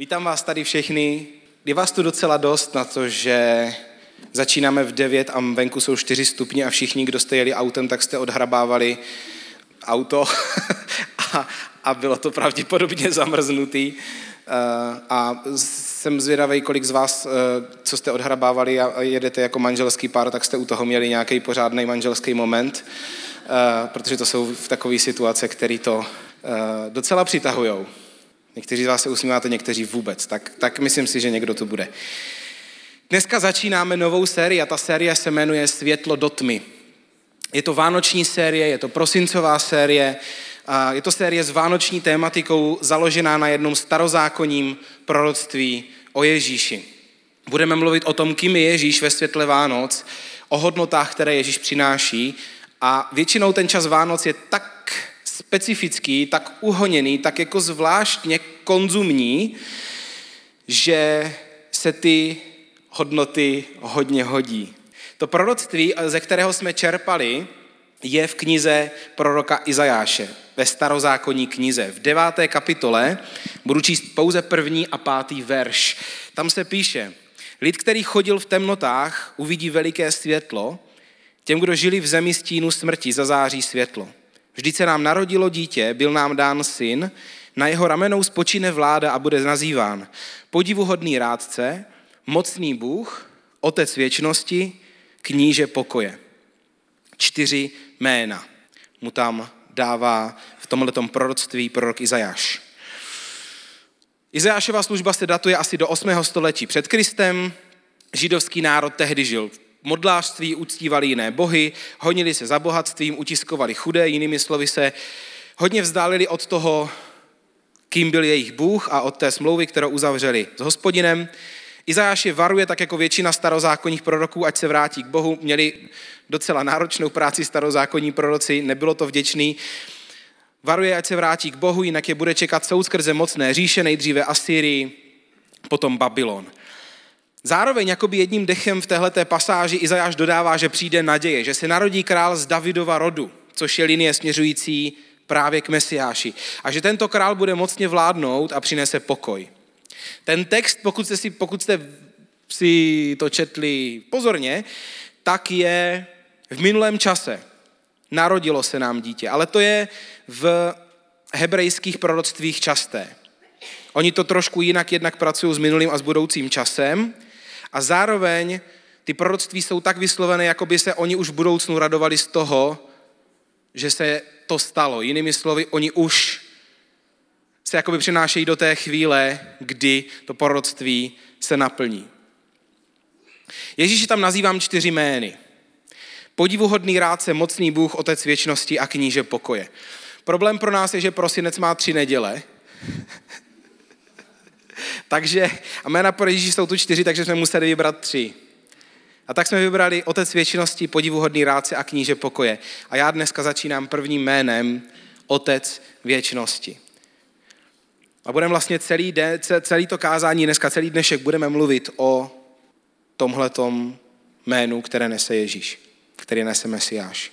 Vítám vás tady všechny. Je vás tu docela dost na to, že začínáme v 9 a venku jsou 4 stupně a všichni, kdo jste jeli autem, tak jste odhrabávali auto a, a bylo to pravděpodobně zamrznutý. Eh, a jsem zvědavý, kolik z vás, eh, co jste odhrabávali a jedete jako manželský pár, tak jste u toho měli nějaký pořádný manželský moment, eh, protože to jsou v takové situace, které to docela přitahují. Někteří z vás se usmíváte, někteří vůbec. Tak, tak myslím si, že někdo tu bude. Dneska začínáme novou sérii a ta série se jmenuje Světlo do tmy. Je to vánoční série, je to prosincová série, a je to série s vánoční tématikou založená na jednom starozákonním proroctví o Ježíši. Budeme mluvit o tom, kým je Ježíš ve světle Vánoc, o hodnotách, které Ježíš přináší a většinou ten čas Vánoc je tak specifický, tak uhoněný, tak jako zvláštně konzumní, že se ty hodnoty hodně hodí. To proroctví, ze kterého jsme čerpali, je v knize proroka Izajáše, ve starozákonní knize. V deváté kapitole budu číst pouze první a pátý verš. Tam se píše, lid, který chodil v temnotách, uvidí veliké světlo, těm, kdo žili v zemi stínu smrti, zazáří světlo. Vždyť se nám narodilo dítě, byl nám dán syn, na jeho ramenou spočine vláda a bude nazýván podivuhodný rádce, mocný Bůh, otec věčnosti, kníže pokoje. Čtyři jména mu tam dává v tomhletom proroctví prorok Izajáš. Izajášova služba se datuje asi do 8. století před Kristem. Židovský národ tehdy žil v modlářství, uctívali jiné bohy, honili se za bohatstvím, utiskovali chudé, jinými slovy se hodně vzdálili od toho, kým byl jejich Bůh a od té smlouvy, kterou uzavřeli s hospodinem. Izajáš je varuje, tak jako většina starozákonních proroků, ať se vrátí k Bohu. Měli docela náročnou práci starozákonní proroci, nebylo to vděčný. Varuje, ať se vrátí k Bohu, jinak je bude čekat soud skrze mocné říše, nejdříve Asýrii, potom Babylon. Zároveň jakoby jedním dechem v téhleté pasáži Izajáš dodává, že přijde naděje, že se narodí král z Davidova rodu, což je linie směřující právě k Mesiáši. A že tento král bude mocně vládnout a přinese pokoj. Ten text, pokud jste, si, pokud jste si to četli pozorně, tak je v minulém čase. Narodilo se nám dítě, ale to je v hebrejských proroctvích časté. Oni to trošku jinak jednak pracují s minulým a s budoucím časem a zároveň ty proroctví jsou tak vyslovené, jako by se oni už v budoucnu radovali z toho, že se to stalo. Jinými slovy, oni už se jakoby přinášejí do té chvíle, kdy to proroctví se naplní. Ježíši tam nazývám čtyři jmény. Podivuhodný rádce, mocný Bůh, Otec věčnosti a kníže pokoje. Problém pro nás je, že prosinec má tři neděle. takže, a jména pro Ježíši jsou tu čtyři, takže jsme museli vybrat tři. A tak jsme vybrali Otec věčnosti, podivuhodný rádce a kníže pokoje. A já dneska začínám prvním jménem Otec věčnosti. A budeme vlastně celý, den, celý to kázání, dneska celý dnešek budeme mluvit o tomhletom jménu, které nese Ježíš, který nese Mesiáš.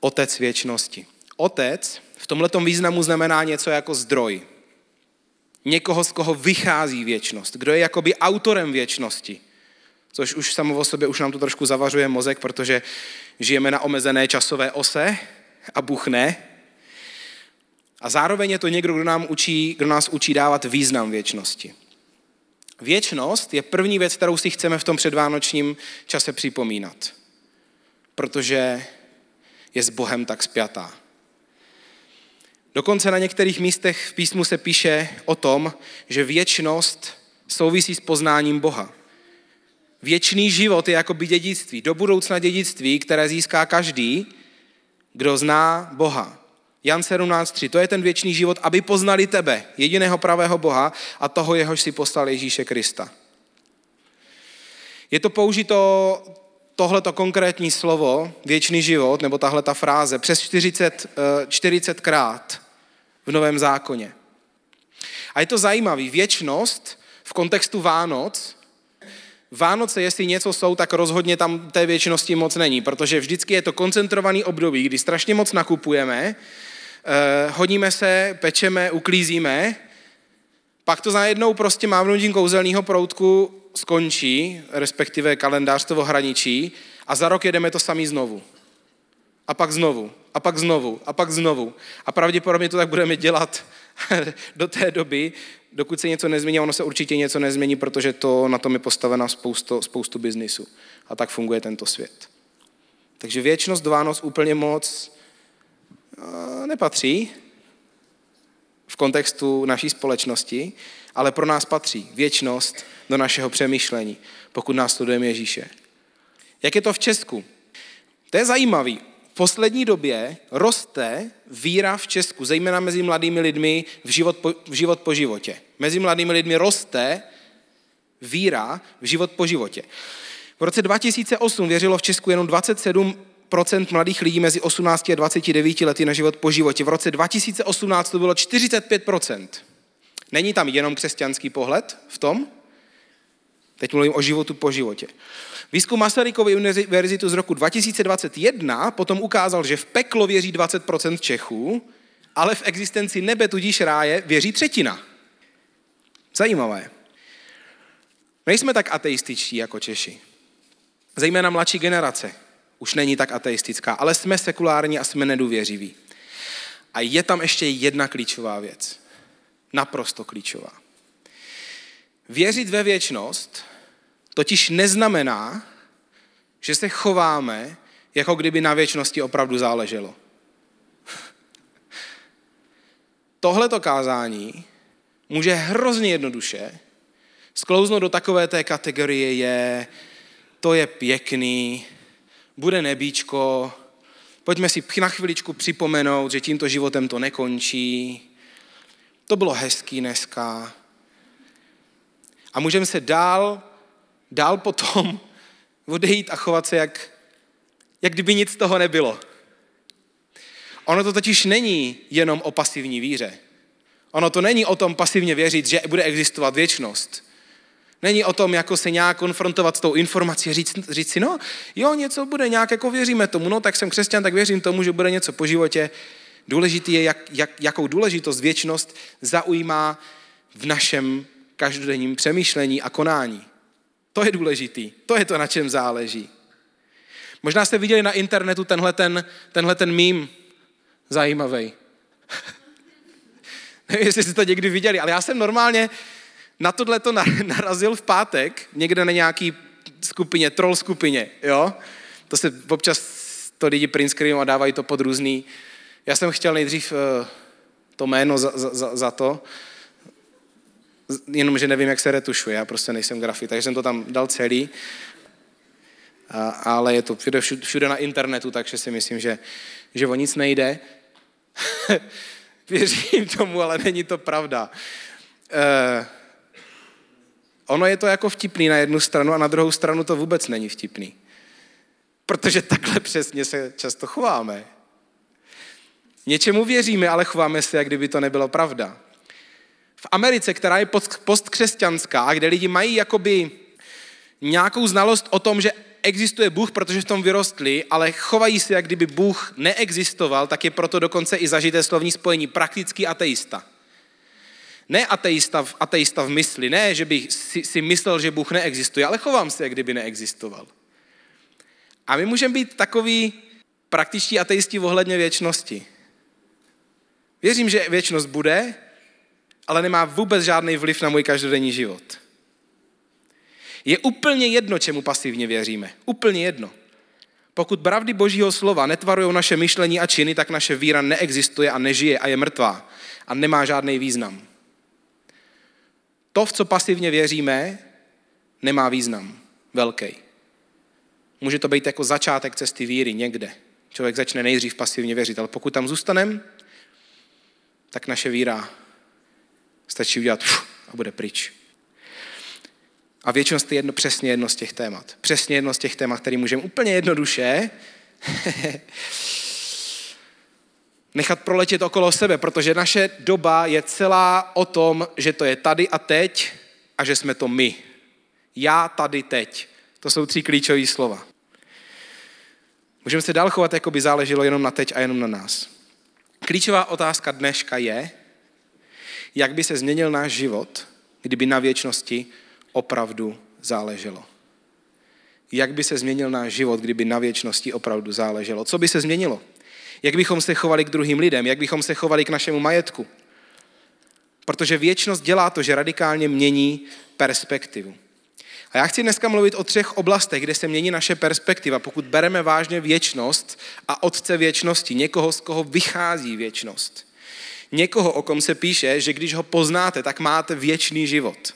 Otec věčnosti. Otec v tomhletom významu znamená něco jako zdroj. Někoho, z koho vychází věčnost. Kdo je jakoby autorem věčnosti. Což už samo o sobě už nám to trošku zavařuje mozek, protože žijeme na omezené časové ose a Bůh ne. A zároveň je to někdo, kdo, nám učí, kdo nás učí dávat význam věčnosti. Věčnost je první věc, kterou si chceme v tom předvánočním čase připomínat, protože je s Bohem tak spjatá. Dokonce na některých místech v písmu se píše o tom, že věčnost souvisí s poznáním Boha. Věčný život je jako by dědictví, do budoucna dědictví, které získá každý, kdo zná Boha. Jan 17.3, to je ten věčný život, aby poznali tebe, jediného pravého Boha a toho, jehož si poslal Ježíše Krista. Je to použito tohleto konkrétní slovo, věčný život, nebo tahle ta fráze, přes 40, 40 eh, v Novém zákoně. A je to zajímavý. Věčnost v kontextu Vánoc, Vánoce, jestli něco jsou, tak rozhodně tam té věčnosti moc není, protože vždycky je to koncentrovaný období, kdy strašně moc nakupujeme, Eh, hodíme se, pečeme, uklízíme pak to najednou prostě mávnutím kouzelného proutku skončí, respektive kalendář to ohraničí a za rok jedeme to samý znovu. A pak znovu, a pak znovu, a pak znovu. A pravděpodobně to tak budeme dělat do té doby, dokud se něco nezmění, ono se určitě něco nezmění, protože to na tom je postavena spoustu, spoustu biznisu. A tak funguje tento svět. Takže věčnost do Vánoc úplně moc nepatří v kontextu naší společnosti, ale pro nás patří věčnost do našeho přemýšlení, pokud nás studujeme Ježíše. Jak je to v Česku? To je zajímavý. Poslední době roste víra v Česku, zejména mezi mladými lidmi v život po, v život po životě. Mezi mladými lidmi roste víra v život po životě. V roce 2008 věřilo v Česku jenom 27 procent mladých lidí mezi 18 a 29 lety na život po životě. V roce 2018 to bylo 45 Není tam jenom křesťanský pohled v tom? Teď mluvím o životu po životě. Výzkum Masarykovy univerzitu z roku 2021 potom ukázal, že v peklo věří 20% Čechů, ale v existenci nebe, tudíž ráje, věří třetina. Zajímavé. Nejsme tak ateističtí jako Češi. Zejména mladší generace už není tak ateistická, ale jsme sekulární a jsme nedůvěřiví. A je tam ještě jedna klíčová věc. Naprosto klíčová. Věřit ve věčnost totiž neznamená, že se chováme, jako kdyby na věčnosti opravdu záleželo. Tohleto kázání může hrozně jednoduše sklouznout do takové té kategorie je, to je pěkný, bude nebíčko, pojďme si na chviličku připomenout, že tímto životem to nekončí, to bylo hezký dneska. A můžeme se dál, dál potom odejít a chovat se, jak, jak kdyby nic toho nebylo. Ono to totiž není jenom o pasivní víře. Ono to není o tom pasivně věřit, že bude existovat věčnost. Není o tom, jako se nějak konfrontovat s tou informací a říct, říct si, no jo, něco bude, nějak jako věříme tomu, no tak jsem křesťan, tak věřím tomu, že bude něco po životě. Důležitý je, jak, jak, jakou důležitost věčnost zaujímá v našem každodenním přemýšlení a konání. To je důležitý, to je to, na čem záleží. Možná jste viděli na internetu tenhle ten, tenhle ten mím zajímavý. Nevím, jestli jste to někdy viděli, ale já jsem normálně na tohle to narazil v pátek, někde na nějaký skupině, troll skupině, jo. To se občas to lidi print a dávají to pod různý. Já jsem chtěl nejdřív uh, to jméno za, za, za to, jenomže nevím, jak se retušuje, já prostě nejsem grafik, takže jsem to tam dal celý. A, ale je to všude, všude na internetu, takže si myslím, že, že o nic nejde. Věřím tomu, ale není to pravda. Uh, ono je to jako vtipný na jednu stranu a na druhou stranu to vůbec není vtipný. Protože takhle přesně se často chováme. Něčemu věříme, ale chováme se, jak kdyby to nebylo pravda. V Americe, která je postkřesťanská, kde lidi mají jakoby nějakou znalost o tom, že existuje Bůh, protože v tom vyrostli, ale chovají se, jak kdyby Bůh neexistoval, tak je proto dokonce i zažité slovní spojení praktický ateista. Ne ateista, ateista v mysli, ne, že bych si, si myslel, že Bůh neexistuje, ale chovám se, jak kdyby neexistoval. A my můžeme být takový praktičtí ateisti ohledně věčnosti. Věřím, že věčnost bude, ale nemá vůbec žádný vliv na můj každodenní život. Je úplně jedno, čemu pasivně věříme. Úplně jedno. Pokud pravdy Božího slova netvarují naše myšlení a činy, tak naše víra neexistuje a nežije a je mrtvá a nemá žádný význam. To, v co pasivně věříme, nemá význam velký. Může to být jako začátek cesty víry někde. Člověk začne nejdřív pasivně věřit, ale pokud tam zůstaneme, tak naše víra stačí udělat a bude pryč. A věčnost je jedno, přesně jedno z těch témat. Přesně jedno z těch témat, který můžeme úplně jednoduše nechat proletět okolo sebe, protože naše doba je celá o tom, že to je tady a teď a že jsme to my. Já tady teď. To jsou tři klíčové slova. Můžeme se dál chovat, jako by záleželo jenom na teď a jenom na nás. Klíčová otázka dneška je, jak by se změnil náš život, kdyby na věčnosti opravdu záleželo. Jak by se změnil náš život, kdyby na věčnosti opravdu záleželo? Co by se změnilo? Jak bychom se chovali k druhým lidem? Jak bychom se chovali k našemu majetku? Protože věčnost dělá to, že radikálně mění perspektivu. A já chci dneska mluvit o třech oblastech, kde se mění naše perspektiva, pokud bereme vážně věčnost a otce věčnosti, někoho, z koho vychází věčnost. Někoho, o kom se píše, že když ho poznáte, tak máte věčný život.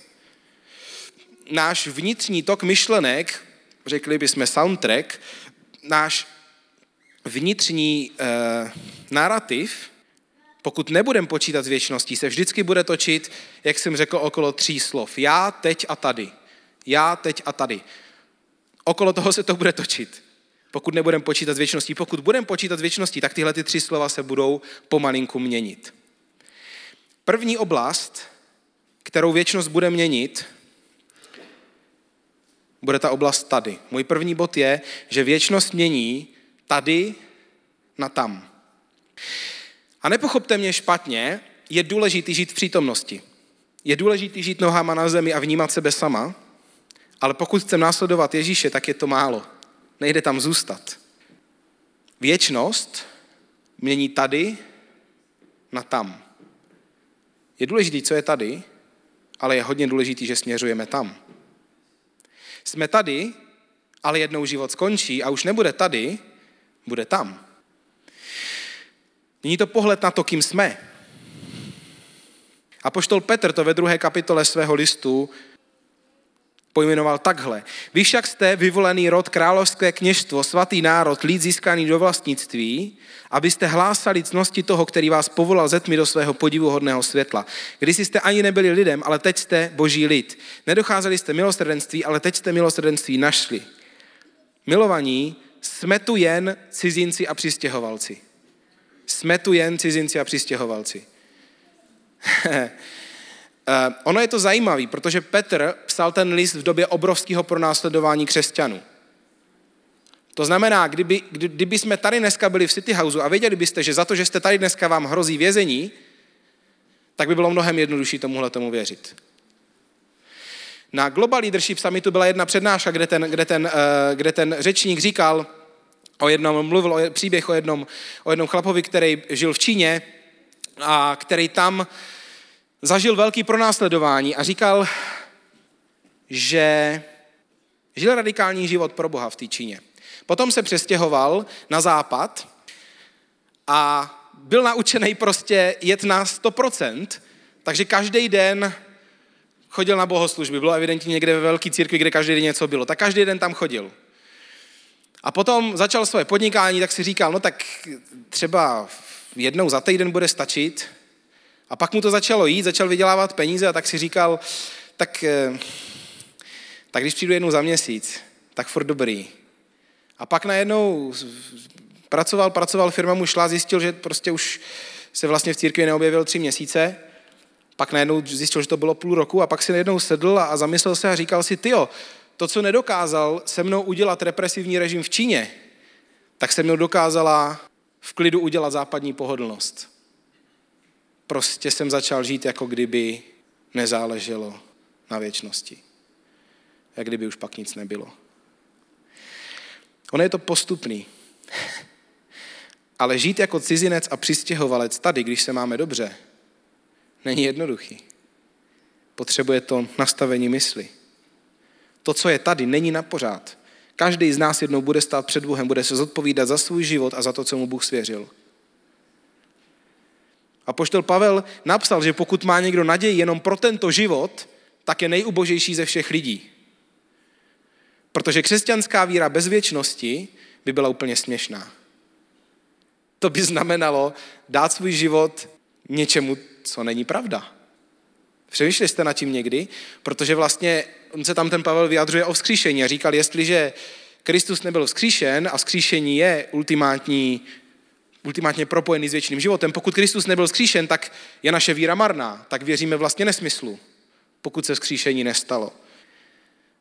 Náš vnitřní tok myšlenek, řekli bychom soundtrack, náš vnitřní eh, narrativ, pokud nebudeme počítat s věčností, se vždycky bude točit, jak jsem řekl, okolo tří slov. Já, teď a tady. Já, teď a tady. Okolo toho se to bude točit. Pokud nebudeme počítat věčností. Pokud budeme počítat věčností, tak tyhle ty tři slova se budou pomalinku měnit. První oblast, kterou věčnost bude měnit, bude ta oblast tady. Můj první bod je, že věčnost mění tady na tam. A nepochopte mě špatně, je důležité žít v přítomnosti. Je důležité žít nohama na zemi a vnímat sebe sama, ale pokud chcem následovat Ježíše, tak je to málo. Nejde tam zůstat. Věčnost mění tady na tam. Je důležité, co je tady, ale je hodně důležité, že směřujeme tam. Jsme tady, ale jednou život skončí a už nebude tady, bude tam. Není to pohled na to, kým jsme. A poštol Petr to ve druhé kapitole svého listu pojmenoval takhle. Vy však jste vyvolený rod, královské kněžstvo, svatý národ, lid získaný do vlastnictví, abyste hlásali cnosti toho, který vás povolal ze tmy do svého podivuhodného světla. Když jste ani nebyli lidem, ale teď jste boží lid. Nedocházeli jste milosrdenství, ale teď jste milosrdenství našli. Milovaní, jsme tu jen cizinci a přistěhovalci. Jsme tu jen cizinci a přistěhovalci. Uh, ono je to zajímavé, protože Petr psal ten list v době obrovského pronásledování křesťanů. To znamená, kdyby, kdyby jsme tady dneska byli v City Houseu a věděli byste, že za to, že jste tady dneska vám hrozí vězení, tak by bylo mnohem jednodušší tomuhle tomu věřit. Na Global Leadership Summitu byla jedna přednáška, kde ten, kde ten, uh, kde ten řečník říkal o jednom, mluvil o příběh o jednom, o jednom chlapovi, který žil v Číně a který tam uh, zažil velký pronásledování a říkal, že žil radikální život pro Boha v té Číně. Potom se přestěhoval na západ a byl naučený prostě jet na 100%, takže každý den chodil na bohoslužby. Bylo evidentně někde ve velké církvi, kde každý den něco bylo. Tak každý den tam chodil. A potom začal svoje podnikání, tak si říkal, no tak třeba jednou za týden bude stačit, a pak mu to začalo jít, začal vydělávat peníze a tak si říkal, tak, eh, tak když přijdu jednou za měsíc, tak furt dobrý. A pak najednou pracoval, pracoval, firma mu šla, zjistil, že prostě už se vlastně v církvi neobjevil tři měsíce, pak najednou zjistil, že to bylo půl roku a pak si najednou sedl a zamyslel se a říkal si, tyjo, to, co nedokázal se mnou udělat represivní režim v Číně, tak se mnou dokázala v klidu udělat západní pohodlnost prostě jsem začal žít, jako kdyby nezáleželo na věčnosti. Jak kdyby už pak nic nebylo. Ono je to postupný. Ale žít jako cizinec a přistěhovalec tady, když se máme dobře, není jednoduchý. Potřebuje to nastavení mysli. To, co je tady, není na pořád. Každý z nás jednou bude stát před Bohem, bude se zodpovídat za svůj život a za to, co mu Bůh svěřil. A poštol Pavel napsal, že pokud má někdo naději jenom pro tento život, tak je nejubožejší ze všech lidí. Protože křesťanská víra bez věčnosti by byla úplně směšná. To by znamenalo dát svůj život něčemu, co není pravda. Přemýšleli jste nad tím někdy? Protože vlastně on se tam ten Pavel vyjadřuje o vzkříšení a říkal, jestliže Kristus nebyl vzkříšen a vzkříšení je ultimátní ultimátně propojený s věčným životem. Pokud Kristus nebyl skříšen, tak je naše víra marná, tak věříme vlastně nesmyslu, pokud se skříšení nestalo.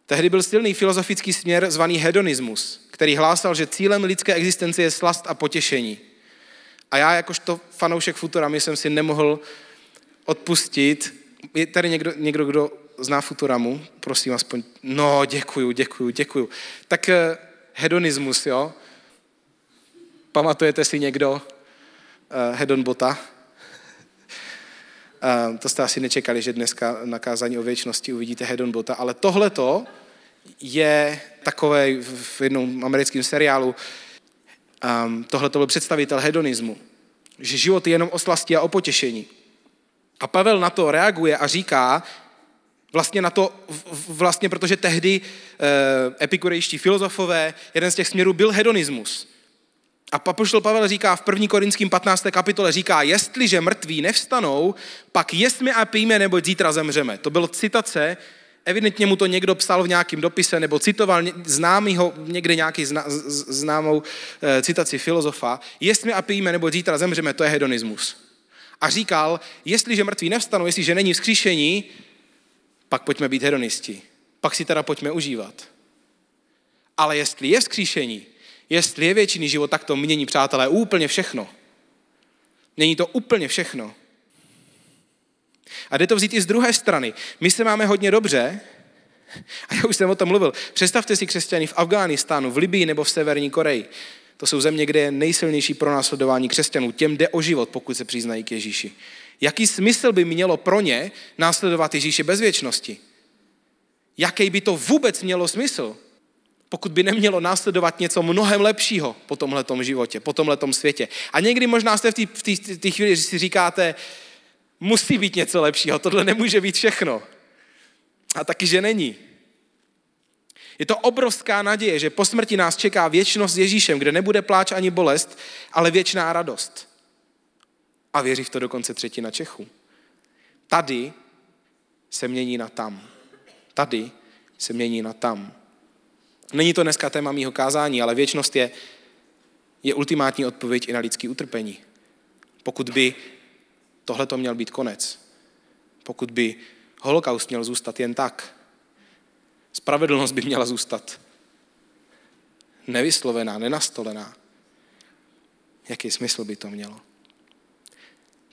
Tehdy byl silný filozofický směr zvaný hedonismus, který hlásal, že cílem lidské existence je slast a potěšení. A já jakožto fanoušek Futuramy jsem si nemohl odpustit. Je tady někdo, někdo kdo zná Futuramu? Prosím aspoň. No, děkuju, děkuju, děkuju. Tak eh, hedonismus, jo? Pamatujete si někdo uh, hedonbota? Uh, to jste asi nečekali, že dneska na kázání o věčnosti uvidíte hedonbota, ale tohleto je takové v jednom americkém seriálu, um, tohle to byl představitel hedonismu, že život je jenom o slasti a o potěšení. A Pavel na to reaguje a říká, vlastně na to, vlastně protože tehdy e, epikurejští filozofové, jeden z těch směrů byl hedonismus. A papoštol Pavel říká v 1. korinským 15. kapitole, říká, jestliže mrtví nevstanou, pak jestme a pijme, nebo zítra zemřeme. To bylo citace Evidentně mu to někdo psal v nějakém dopise nebo citoval známýho, někde nějaký zna, známou e, citaci filozofa. Jestli a pijeme nebo zítra zemřeme, to je hedonismus. A říkal, jestliže mrtví nevstanou, jestliže není vzkříšení, pak pojďme být hedonisti. Pak si teda pojďme užívat. Ale jestli je vzkříšení, jestli je většiný život, tak to mění, přátelé, úplně všechno. Mění to úplně všechno. A jde to vzít i z druhé strany. My se máme hodně dobře, a já už jsem o tom mluvil. Představte si křesťany v Afghánistánu, v Libii nebo v Severní Koreji. To jsou země, kde je nejsilnější pronásledování křesťanů. Těm jde o život, pokud se přiznají k Ježíši. Jaký smysl by mělo pro ně následovat Ježíše bez věčnosti? Jaký by to vůbec mělo smysl, pokud by nemělo následovat něco mnohem lepšího po tomhletom životě, po tomhletom světě. A někdy možná jste v té chvíli, si říkáte, musí být něco lepšího, tohle nemůže být všechno. A taky, že není. Je to obrovská naděje, že po smrti nás čeká věčnost s Ježíšem, kde nebude pláč ani bolest, ale věčná radost. A věří v to dokonce třetina Čechů. Tady se mění na tam. Tady se mění na tam. Není to dneska téma mýho kázání, ale věčnost je, je ultimátní odpověď i na lidský utrpení. Pokud by tohle to měl být konec. Pokud by holokaust měl zůstat jen tak, spravedlnost by měla zůstat nevyslovená, nenastolená. Jaký smysl by to mělo?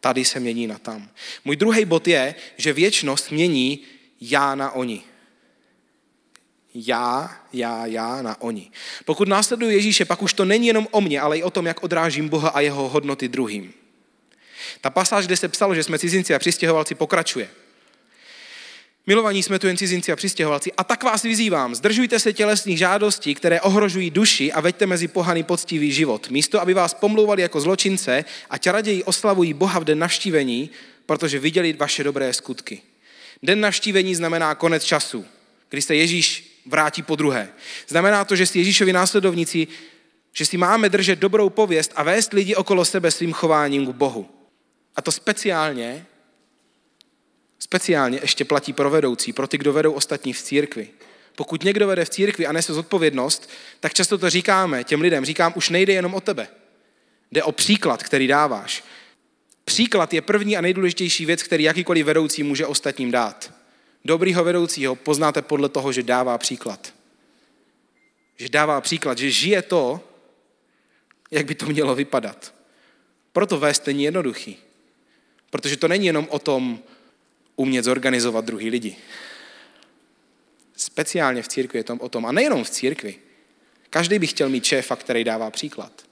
Tady se mění na tam. Můj druhý bod je, že věčnost mění já na oni. Já, já, já na oni. Pokud následuji Ježíše, pak už to není jenom o mně, ale i o tom, jak odrážím Boha a jeho hodnoty druhým. Ta pasáž, kde se psalo, že jsme cizinci a přistěhovalci, pokračuje. Milovaní jsme tu jen cizinci a přistěhovalci. A tak vás vyzývám, zdržujte se tělesných žádostí, které ohrožují duši a veďte mezi pohany poctivý život. Místo, aby vás pomlouvali jako zločince, a tě raději oslavují Boha v den navštívení, protože viděli vaše dobré skutky. Den navštívení znamená konec času, kdy se Ježíš vrátí po druhé. Znamená to, že si Ježíšovi následovníci, že si máme držet dobrou pověst a vést lidi okolo sebe svým chováním k Bohu. A to speciálně, speciálně ještě platí pro vedoucí, pro ty, kdo vedou ostatní v církvi. Pokud někdo vede v církvi a nese zodpovědnost, tak často to říkáme těm lidem. Říkám, už nejde jenom o tebe. Jde o příklad, který dáváš. Příklad je první a nejdůležitější věc, který jakýkoliv vedoucí může ostatním dát. Dobrýho vedoucího poznáte podle toho, že dává příklad. Že dává příklad, že žije to, jak by to mělo vypadat. Proto vést není jednoduchý. Protože to není jenom o tom umět zorganizovat druhý lidi. Speciálně v církvi je to o tom. A nejenom v církvi. Každý by chtěl mít šéfa, který dává příklad.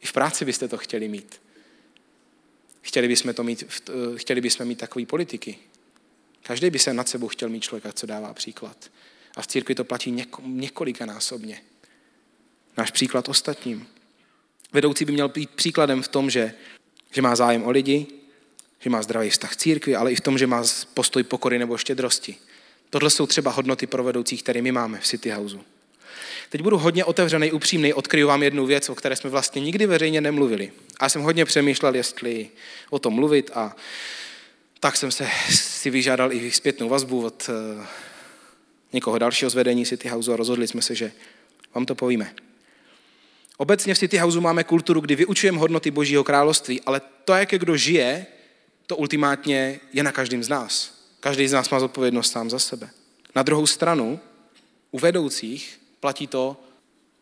I v práci byste to chtěli mít. Chtěli bychom, to mít, chtěli bychom mít takový politiky. Každý by se nad sebou chtěl mít člověka, co dává příklad. A v církvi to platí něko, několikanásobně. Náš příklad ostatním. Vedoucí by měl být příkladem v tom, že, že má zájem o lidi, že má zdravý vztah k církvi, ale i v tom, že má postoj pokory nebo štědrosti. Tohle jsou třeba hodnoty pro vedoucí, které my máme v City Houseu. Teď budu hodně otevřený, upřímný, odkryju vám jednu věc, o které jsme vlastně nikdy veřejně nemluvili. A jsem hodně přemýšlel, jestli o tom mluvit a tak jsem se si vyžádal i zpětnou vazbu od eh, někoho dalšího zvedení City Houseu a rozhodli jsme se, že vám to povíme. Obecně v City Houseu máme kulturu, kdy vyučujeme hodnoty Božího království, ale to, jak kdo žije, to ultimátně je na každém z nás. Každý z nás má zodpovědnost sám za sebe. Na druhou stranu, u vedoucích platí to,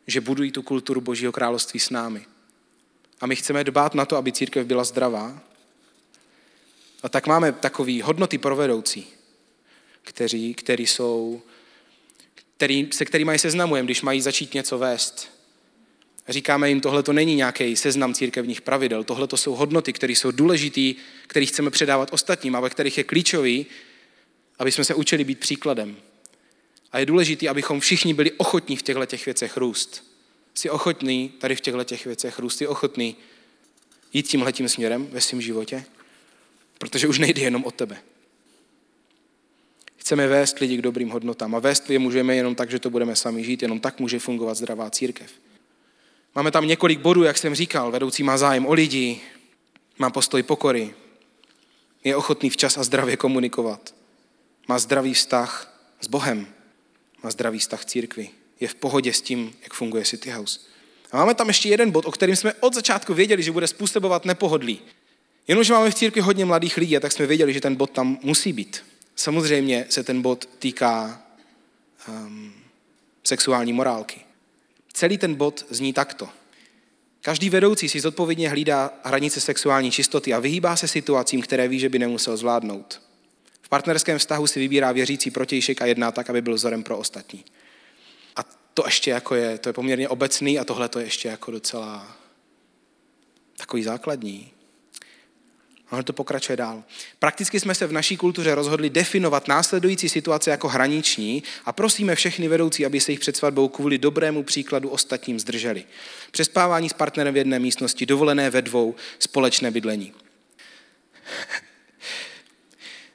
že budují tu kulturu Božího království s námi. A my chceme dbát na to, aby církev byla zdravá, A tak máme takové hodnoty pro vedoucí, kteří, který jsou, který, se kterými seznamujeme, když mají začít něco vést. Říkáme jim, tohle to není nějaký seznam církevních pravidel, tohle to jsou hodnoty, které jsou důležité, které chceme předávat ostatním a ve kterých je klíčový, aby jsme se učili být příkladem. A je důležité, abychom všichni byli ochotní v těchto těch věcech růst. Jsi ochotný tady v těchto těch věcech růst, jsi ochotný jít tímhletím směrem ve svém životě? Protože už nejde jenom o tebe. Chceme vést lidi k dobrým hodnotám a vést je můžeme jenom tak, že to budeme sami žít, jenom tak může fungovat zdravá církev. Máme tam několik bodů, jak jsem říkal, vedoucí má zájem o lidi, má postoj pokory, je ochotný včas a zdravě komunikovat, má zdravý vztah s Bohem, má zdravý vztah církvi, je v pohodě s tím, jak funguje City House. A máme tam ještě jeden bod, o kterém jsme od začátku věděli, že bude způsobovat nepohodlí. Jenomže máme v církvi hodně mladých lidí a tak jsme věděli, že ten bod tam musí být. Samozřejmě se ten bod týká um, sexuální morálky. Celý ten bod zní takto. Každý vedoucí si zodpovědně hlídá hranice sexuální čistoty a vyhýbá se situacím, které ví, že by nemusel zvládnout. V partnerském vztahu si vybírá věřící protějšek a jedná tak, aby byl vzorem pro ostatní. A to ještě jako je, to je poměrně obecný a tohle to je ještě jako docela takový základní. Ale to pokračuje dál. Prakticky jsme se v naší kultuře rozhodli definovat následující situace jako hraniční a prosíme všechny vedoucí, aby se jich před svatbou kvůli dobrému příkladu ostatním zdrželi. Přespávání s partnerem v jedné místnosti, dovolené ve dvou, společné bydlení.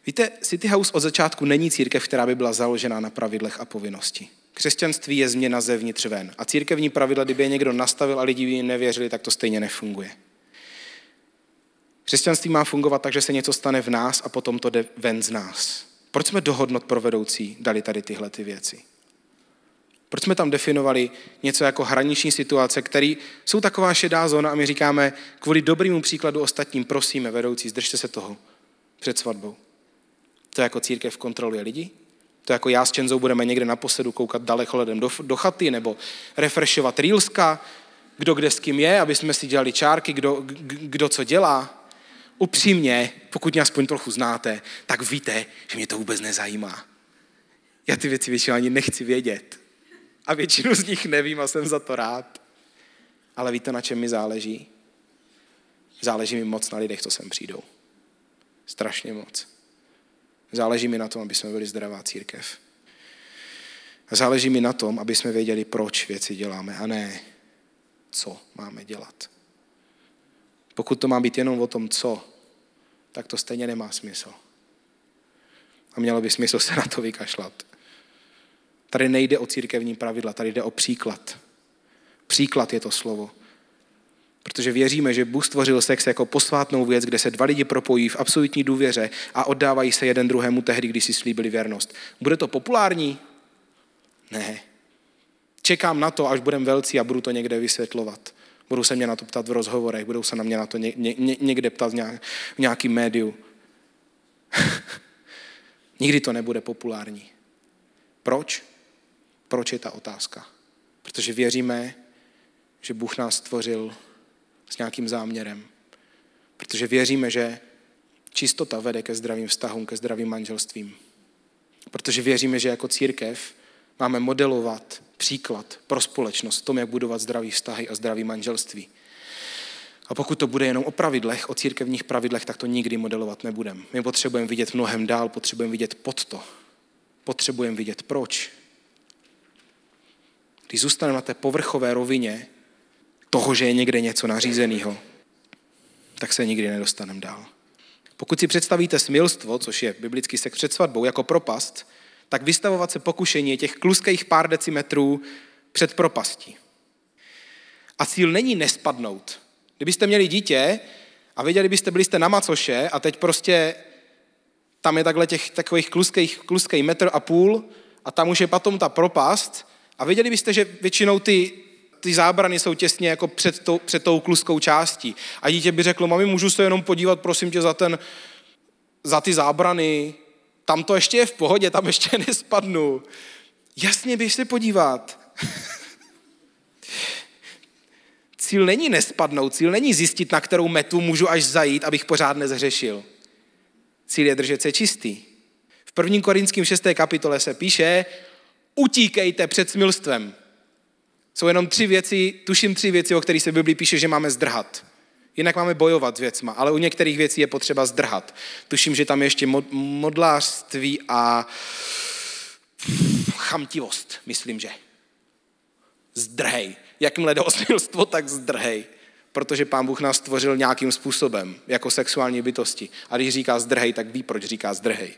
Víte, City House od začátku není církev, která by byla založená na pravidlech a povinnosti. Křesťanství je změna zevnitř ven. A církevní pravidla, kdyby je někdo nastavil a lidi by jim nevěřili, tak to stejně nefunguje. Křesťanství má fungovat tak, že se něco stane v nás a potom to jde ven z nás. Proč jsme dohodnot pro vedoucí dali tady tyhle ty věci? Proč jsme tam definovali něco jako hraniční situace, které jsou taková šedá zóna a my říkáme, kvůli dobrému příkladu ostatním prosíme vedoucí, zdržte se toho před svatbou. To jako církev kontroluje lidi? To jako já s Čenzou budeme někde na posedu koukat daleko ledem do, do chaty nebo refreshovat reelska, kdo kde s kým je, aby jsme si dělali čárky, kdo, kdo co dělá upřímně, pokud mě aspoň trochu znáte, tak víte, že mě to vůbec nezajímá. Já ty věci většinou ani nechci vědět. A většinu z nich nevím a jsem za to rád. Ale víte, na čem mi záleží? Záleží mi moc na lidech, co sem přijdou. Strašně moc. Záleží mi na tom, aby jsme byli zdravá církev. Záleží mi na tom, aby jsme věděli, proč věci děláme a ne, co máme dělat. Pokud to má být jenom o tom, co, tak to stejně nemá smysl. A mělo by smysl se na to vykašlat. Tady nejde o církevní pravidla, tady jde o příklad. Příklad je to slovo. Protože věříme, že Bůh stvořil sex jako posvátnou věc, kde se dva lidi propojí v absolutní důvěře a oddávají se jeden druhému tehdy, když si slíbili věrnost. Bude to populární? Ne. Čekám na to, až budeme velcí a budu to někde vysvětlovat. Budou se mě na to ptat v rozhovorech, budou se na mě na to ně, ně, někde ptat v, v nějakým médiu. Nikdy to nebude populární. Proč? Proč je ta otázka? Protože věříme, že Bůh nás stvořil s nějakým záměrem. Protože věříme, že čistota vede ke zdravým vztahům, ke zdravým manželstvím. Protože věříme, že jako církev máme modelovat příklad pro společnost v tom, jak budovat zdravý vztahy a zdravý manželství. A pokud to bude jenom o pravidlech, o církevních pravidlech, tak to nikdy modelovat nebudeme. My potřebujeme vidět mnohem dál, potřebujeme vidět pod to. Potřebujeme vidět proč. Když zůstaneme na té povrchové rovině toho, že je někde něco nařízeného, tak se nikdy nedostaneme dál. Pokud si představíte smilstvo, což je biblický sex před svatbou, jako propast, tak vystavovat se pokušení těch kluských pár decimetrů před propastí. A cíl není nespadnout. Kdybyste měli dítě a věděli byste, byli jste na macoše a teď prostě tam je takhle těch takových kluských, kluský metr a půl a tam už je potom ta propast a věděli byste, že většinou ty, ty zábrany jsou těsně jako před tou, před tou kluskou částí. A dítě by řeklo, mami, můžu se jenom podívat, prosím tě, za, ten, za ty zábrany, tam to ještě je v pohodě, tam ještě nespadnu. Jasně, běž se podívat. cíl není nespadnout, cíl není zjistit, na kterou metu můžu až zajít, abych pořád nezhřešil. Cíl je držet se čistý. V 1. Korinským 6. kapitole se píše, utíkejte před smilstvem. Jsou jenom tři věci, tuším tři věci, o kterých se v Biblii píše, že máme zdrhat. Jinak máme bojovat s věcma, ale u některých věcí je potřeba zdrhat. Tuším, že tam je ještě mod, modlářství a chamtivost, myslím, že. Zdrhej. Jakmile jde o smilstvo, tak zdrhej. Protože pán Bůh nás stvořil nějakým způsobem, jako sexuální bytosti. A když říká zdrhej, tak ví, proč říká zdrhej.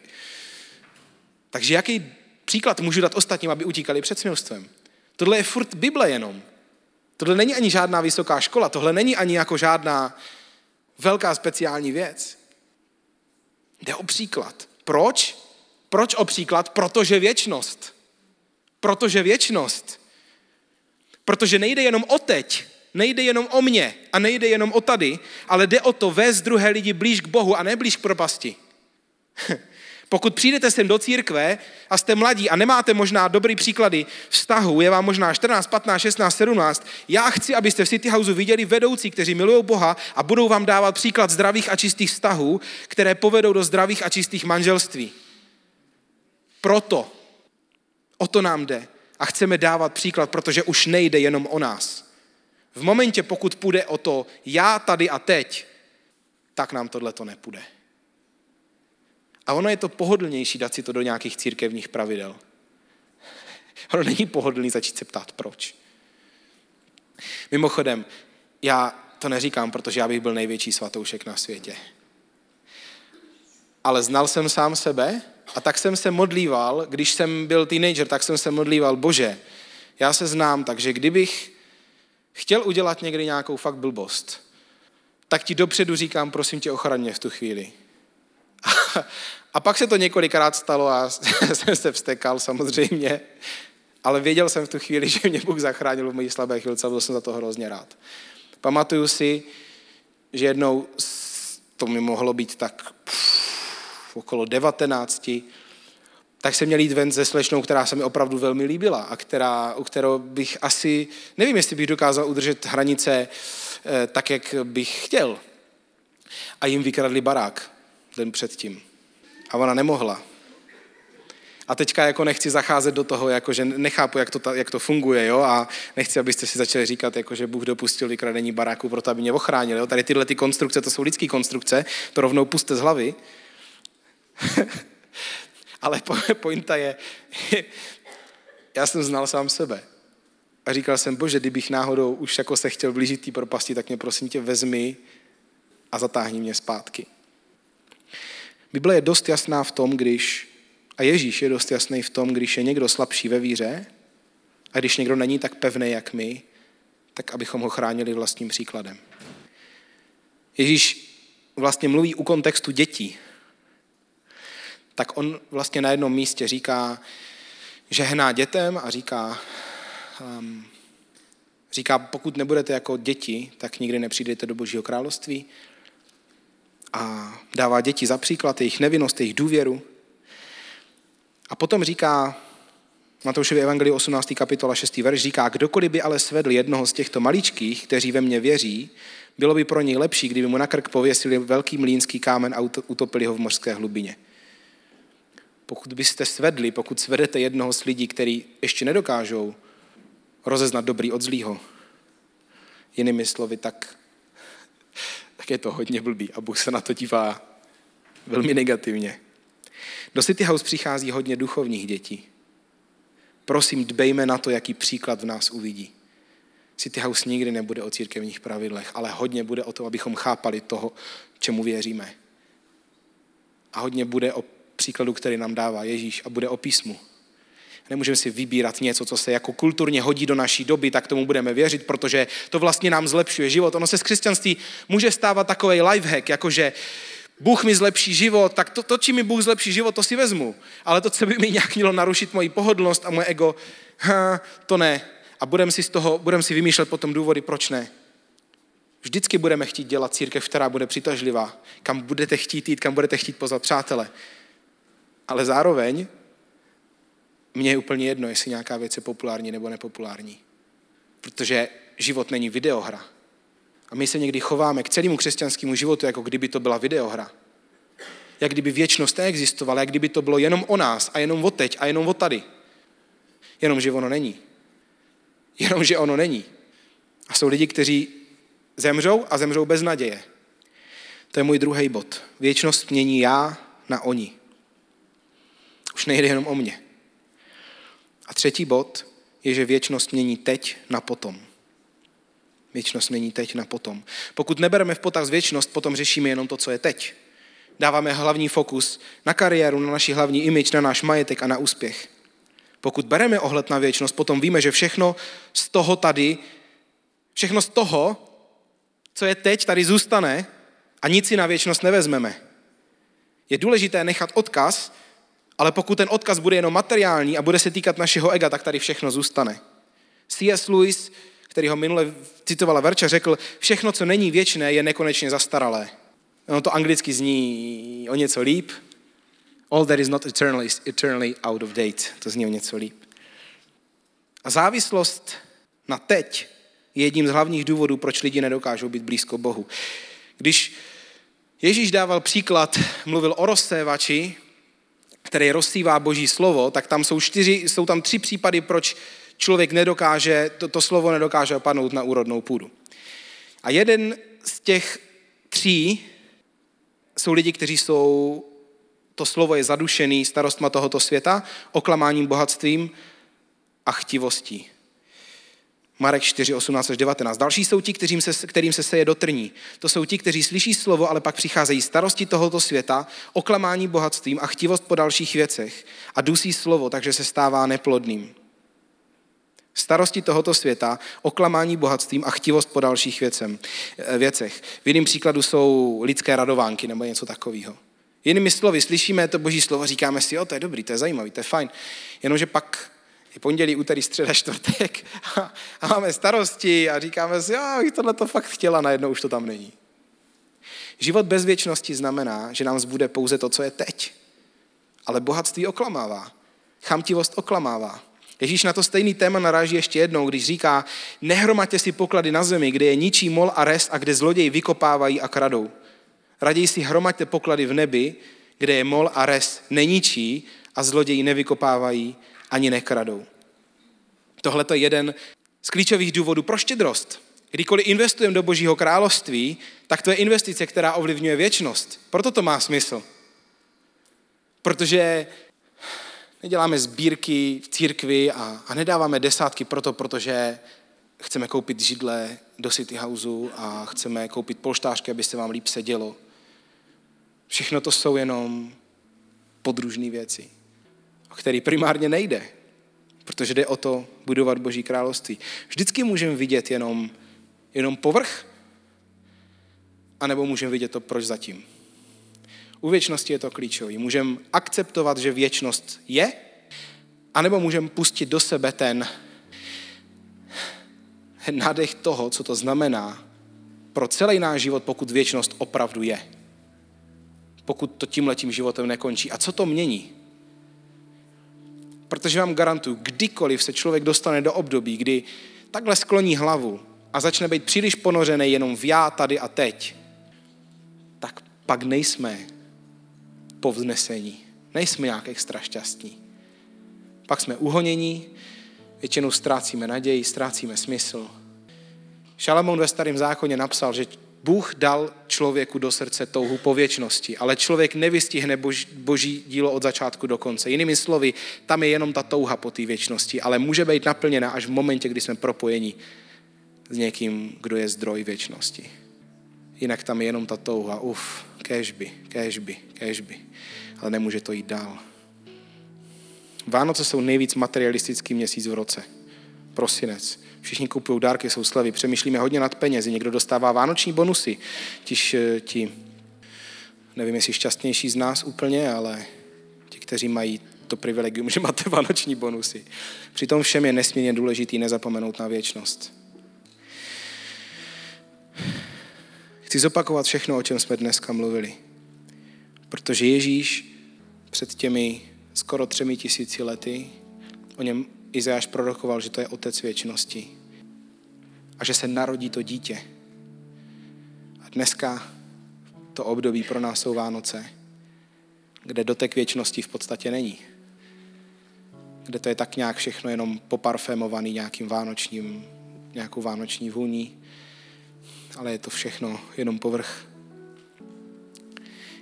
Takže jaký příklad můžu dát ostatním, aby utíkali před smilstvem? Tohle je furt Bible jenom. Tohle není ani žádná vysoká škola, tohle není ani jako žádná velká speciální věc. Jde o příklad. Proč? Proč o příklad? Protože věčnost. Protože věčnost. Protože nejde jenom o teď, nejde jenom o mě a nejde jenom o tady, ale jde o to vést druhé lidi blíž k Bohu a ne blíž k propasti. Pokud přijdete sem do církve a jste mladí a nemáte možná dobrý příklady vztahu, je vám možná 14, 15, 16, 17, já chci, abyste v City Houseu viděli vedoucí, kteří milují Boha a budou vám dávat příklad zdravých a čistých vztahů, které povedou do zdravých a čistých manželství. Proto o to nám jde a chceme dávat příklad, protože už nejde jenom o nás. V momentě, pokud půjde o to já tady a teď, tak nám tohle to nepůjde. A ono je to pohodlnější dát si to do nějakých církevních pravidel. Ono není pohodlný začít se ptát, proč. Mimochodem, já to neříkám, protože já bych byl největší svatoušek na světě. Ale znal jsem sám sebe a tak jsem se modlíval, když jsem byl teenager, tak jsem se modlíval, bože, já se znám, takže kdybych chtěl udělat někdy nějakou fakt blbost, tak ti dopředu říkám, prosím tě, ochraň v tu chvíli. A pak se to několikrát stalo a jsem se vstekal samozřejmě, ale věděl jsem v tu chvíli, že mě Bůh zachránil v mojí slabé chvilce a byl jsem za to hrozně rád. Pamatuju si, že jednou to mi mohlo být tak pff, okolo 19, tak jsem měl jít ven se slečnou, která se mi opravdu velmi líbila a která, u kterou bych asi, nevím, jestli bych dokázal udržet hranice eh, tak, jak bych chtěl. A jim vykradli barák den předtím. A ona nemohla. A teďka jako nechci zacházet do toho, jako že nechápu, jak to, jak to funguje, jo, a nechci, abyste si začali říkat, jako že Bůh dopustil vykradení baráku proto, aby mě ochránil, jo. Tady tyhle ty konstrukce, to jsou lidské konstrukce, to rovnou puste z hlavy. Ale pointa je, já jsem znal sám sebe. A říkal jsem, bože, kdybych náhodou už jako se chtěl blížit té propasti, tak mě prosím tě vezmi a zatáhni mě zpátky. Bible je dost jasná v tom, když, a Ježíš je dost jasný v tom, když je někdo slabší ve víře a když někdo není tak pevný, jak my, tak abychom ho chránili vlastním příkladem. Ježíš vlastně mluví u kontextu dětí. Tak on vlastně na jednom místě říká, že hná dětem a říká, um, říká, pokud nebudete jako děti, tak nikdy nepřijdete do Božího království a dává děti za příklad, jejich nevinnost, jejich důvěru. A potom říká, Matoušovi evangeliu 18. kapitola 6. verš říká, kdokoliv by ale svedl jednoho z těchto maličkých, kteří ve mně věří, bylo by pro něj lepší, kdyby mu na krk pověsili velký mlínský kámen a utopili ho v mořské hlubině. Pokud byste svedli, pokud svedete jednoho z lidí, který ještě nedokážou rozeznat dobrý od zlýho, jinými slovy, tak tak je to hodně blbý a Bůh se na to dívá velmi negativně. Do City House přichází hodně duchovních dětí. Prosím, dbejme na to, jaký příklad v nás uvidí. City House nikdy nebude o církevních pravidlech, ale hodně bude o tom, abychom chápali toho, čemu věříme. A hodně bude o příkladu, který nám dává Ježíš a bude o písmu. Nemůžeme si vybírat něco, co se jako kulturně hodí do naší doby, tak tomu budeme věřit, protože to vlastně nám zlepšuje život. Ono se z křesťanství může stávat takový lifehack, jakože Bůh mi zlepší život, tak to, to, čím mi Bůh zlepší život, to si vezmu. Ale to, co by mi nějak mělo narušit moji pohodlnost a moje ego, ha, to ne. A budeme si z toho, budeme si vymýšlet potom důvody, proč ne. Vždycky budeme chtít dělat církev, která bude přitažlivá, kam budete chtít jít, kam budete chtít pozvat přátele. Ale zároveň mně je úplně jedno, jestli nějaká věc je populární nebo nepopulární. Protože život není videohra. A my se někdy chováme k celému křesťanskému životu, jako kdyby to byla videohra. jak kdyby věčnost neexistovala, jak kdyby to bylo jenom o nás a jenom o teď a jenom o tady. Jenomže ono není. Jenomže ono není. A jsou lidi, kteří zemřou a zemřou bez naděje. To je můj druhý bod. Věčnost mění já na oni. Už nejde jenom o mě. A třetí bod je, že věčnost mění teď na potom. Věčnost mění teď na potom. Pokud nebereme v potaz věčnost, potom řešíme jenom to, co je teď. Dáváme hlavní fokus na kariéru, na naši hlavní image, na náš majetek a na úspěch. Pokud bereme ohled na věčnost, potom víme, že všechno z toho tady, všechno z toho, co je teď, tady zůstane a nic si na věčnost nevezmeme. Je důležité nechat odkaz, ale pokud ten odkaz bude jenom materiální a bude se týkat našeho ega, tak tady všechno zůstane. C.S. Lewis, který ho minule citovala Verča, řekl, všechno, co není věčné, je nekonečně zastaralé. Ono to anglicky zní o něco líp. All that is not eternal is eternally out of date. To zní o něco líp. A závislost na teď je jedním z hlavních důvodů, proč lidi nedokážou být blízko Bohu. Když Ježíš dával příklad, mluvil o rozsévači, který rozsývá boží slovo, tak tam jsou, čtyři, jsou tam tři případy, proč člověk nedokáže, to, to slovo nedokáže opadnout na úrodnou půdu. A jeden z těch tří jsou lidi, kteří jsou, to slovo je zadušený starostma tohoto světa, oklamáním bohatstvím a chtivostí. Marek 4, 18 až 19. Další jsou ti, kterým se, kterým se seje do trní. To jsou ti, kteří slyší slovo, ale pak přicházejí starosti tohoto světa, oklamání bohatstvím a chtivost po dalších věcech a dusí slovo, takže se stává neplodným. Starosti tohoto světa, oklamání bohatstvím a chtivost po dalších věcem, eh, věcech. V jiném příkladu jsou lidské radovánky nebo něco takového. Jinými slovy, slyšíme to boží slovo, říkáme si, jo, to je dobrý, to je zajímavý, to je fajn. Jenomže pak je pondělí, úterý, středa, čtvrtek a, máme starosti a říkáme si, jo, bych tohle to fakt chtěla, najednou už to tam není. Život bez věčnosti znamená, že nám zbude pouze to, co je teď. Ale bohatství oklamává. Chamtivost oklamává. Ježíš na to stejný téma naráží ještě jednou, když říká, nehromatě si poklady na zemi, kde je ničí mol a res a kde zloději vykopávají a kradou. Raději si hromaďte poklady v nebi, kde je mol a res neničí a zloději nevykopávají ani nekradou. Tohle je jeden z klíčových důvodů pro štědrost. Kdykoliv investujeme do Božího království, tak to je investice, která ovlivňuje věčnost. Proto to má smysl. Protože neděláme sbírky v církvi a, a nedáváme desátky proto, protože chceme koupit židle do City Houseu a chceme koupit polštářky, aby se vám líp sedělo. Všechno to jsou jenom podružné věci o který primárně nejde, protože jde o to budovat Boží království. Vždycky můžeme vidět jenom, jenom povrch, anebo můžeme vidět to, proč zatím. U věčnosti je to klíčový. Můžeme akceptovat, že věčnost je, anebo můžeme pustit do sebe ten nádech toho, co to znamená pro celý náš život, pokud věčnost opravdu je. Pokud to tímhletím životem nekončí. A co to mění? Protože vám garantuju, kdykoliv se člověk dostane do období, kdy takhle skloní hlavu a začne být příliš ponořený jenom v já, tady a teď, tak pak nejsme povznesení. Nejsme nějak extra šťastní. Pak jsme uhonění, většinou ztrácíme naději, ztrácíme smysl. Šalamón ve starém zákoně napsal, že Bůh dal člověku do srdce touhu po věčnosti, ale člověk nevystihne boží, boží dílo od začátku do konce. Jinými slovy, tam je jenom ta touha po té věčnosti, ale může být naplněna až v momentě, kdy jsme propojeni s někým, kdo je zdroj věčnosti. Jinak tam je jenom ta touha, uf, kežby, kežby, kežby, ale nemůže to jít dál. Vánoce jsou nejvíc materialistický měsíc v roce. Prosinec všichni kupují dárky, jsou slavy, přemýšlíme hodně nad penězi, někdo dostává vánoční bonusy, tiž eh, ti, nevím, jestli šťastnější z nás úplně, ale ti, kteří mají to privilegium, že máte vánoční bonusy. Přitom všem je nesmírně důležitý nezapomenout na věčnost. Chci zopakovat všechno, o čem jsme dneska mluvili. Protože Ježíš před těmi skoro třemi tisíci lety o něm Izajáš prorokoval, že to je otec věčnosti a že se narodí to dítě. A dneska to období pro nás jsou Vánoce. kde dotek věčnosti v podstatě není. Kde to je tak nějak všechno jenom poparfémovaný nějakým vánočním, nějakou vánoční vůní, ale je to všechno jenom povrch.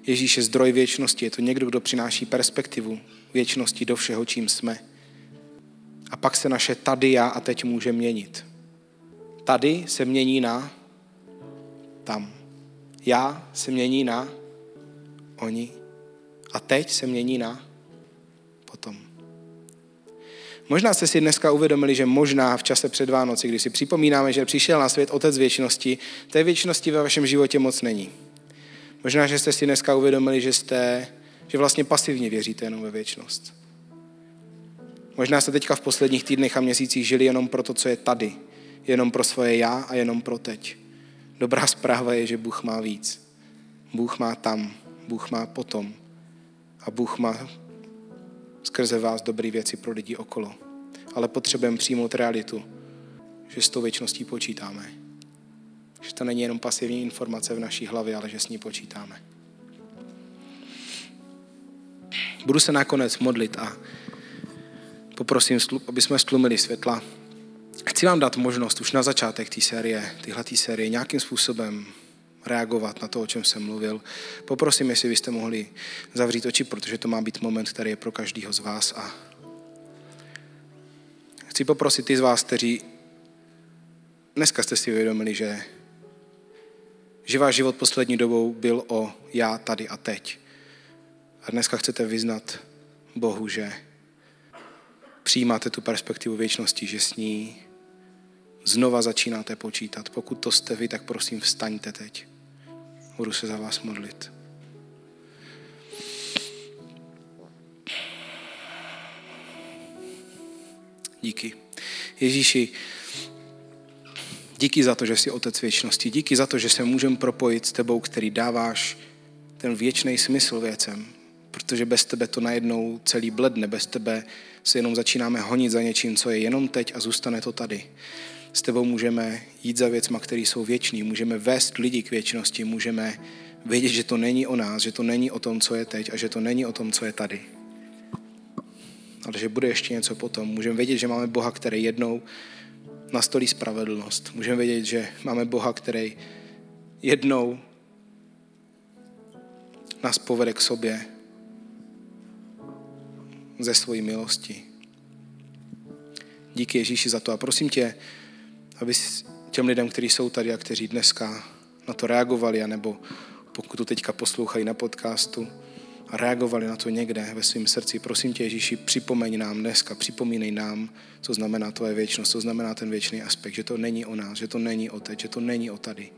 Ježíš je zdroj věčnosti, je to někdo, kdo přináší perspektivu věčnosti do všeho, čím jsme. A pak se naše tady já a teď může měnit. Tady se mění na tam. Já se mění na oni. A teď se mění na potom. Možná jste si dneska uvědomili, že možná v čase před Vánoci, když si připomínáme, že přišel na svět Otec věčnosti, té věčnosti ve vašem životě moc není. Možná, že jste si dneska uvědomili, že jste, že vlastně pasivně věříte jenom ve věčnost. Možná jste teďka v posledních týdnech a měsících žili jenom pro to, co je tady. Jenom pro svoje já a jenom pro teď. Dobrá zpráva je, že Bůh má víc. Bůh má tam, Bůh má potom. A Bůh má skrze vás dobré věci pro lidi okolo. Ale potřebujeme přijmout realitu, že s tou věčností počítáme. Že to není jenom pasivní informace v naší hlavě, ale že s ní počítáme. Budu se nakonec modlit a poprosím, aby jsme stlumili světla. Chci vám dát možnost už na začátek té série, tyhle série, nějakým způsobem reagovat na to, o čem jsem mluvil. Poprosím, jestli byste mohli zavřít oči, protože to má být moment, který je pro každého z vás. A chci poprosit ty z vás, kteří dneska jste si uvědomili, že, že váš život poslední dobou byl o já tady a teď. A dneska chcete vyznat Bohu, že přijímáte tu perspektivu věčnosti, že s ní znova začínáte počítat. Pokud to jste vy, tak prosím vstaňte teď. Budu se za vás modlit. Díky. Ježíši, díky za to, že jsi Otec věčnosti. Díky za to, že se můžeme propojit s tebou, který dáváš ten věčný smysl věcem. Protože bez tebe to najednou celý bledne, bez tebe se jenom začínáme honit za něčím, co je jenom teď a zůstane to tady s tebou můžeme jít za věcma, které jsou věčný, můžeme vést lidi k věčnosti, můžeme vědět, že to není o nás, že to není o tom, co je teď a že to není o tom, co je tady. Ale že bude ještě něco potom. Můžeme vědět, že máme Boha, který jednou nastolí spravedlnost. Můžeme vědět, že máme Boha, který jednou nás povede k sobě ze svojí milosti. Díky Ježíši za to a prosím tě, aby těm lidem, kteří jsou tady a kteří dneska na to reagovali, anebo pokud to teďka poslouchají na podcastu a reagovali na to někde ve svém srdci, prosím tě Ježíši, připomeň nám dneska, připomínej nám, co znamená tvoje věčnost, co znamená ten věčný aspekt, že to není o nás, že to není o teď, že to není o tady.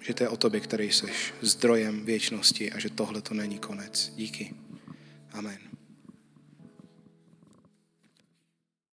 Že to je o tobě, který jsi zdrojem věčnosti a že tohle to není konec. Díky. Amen.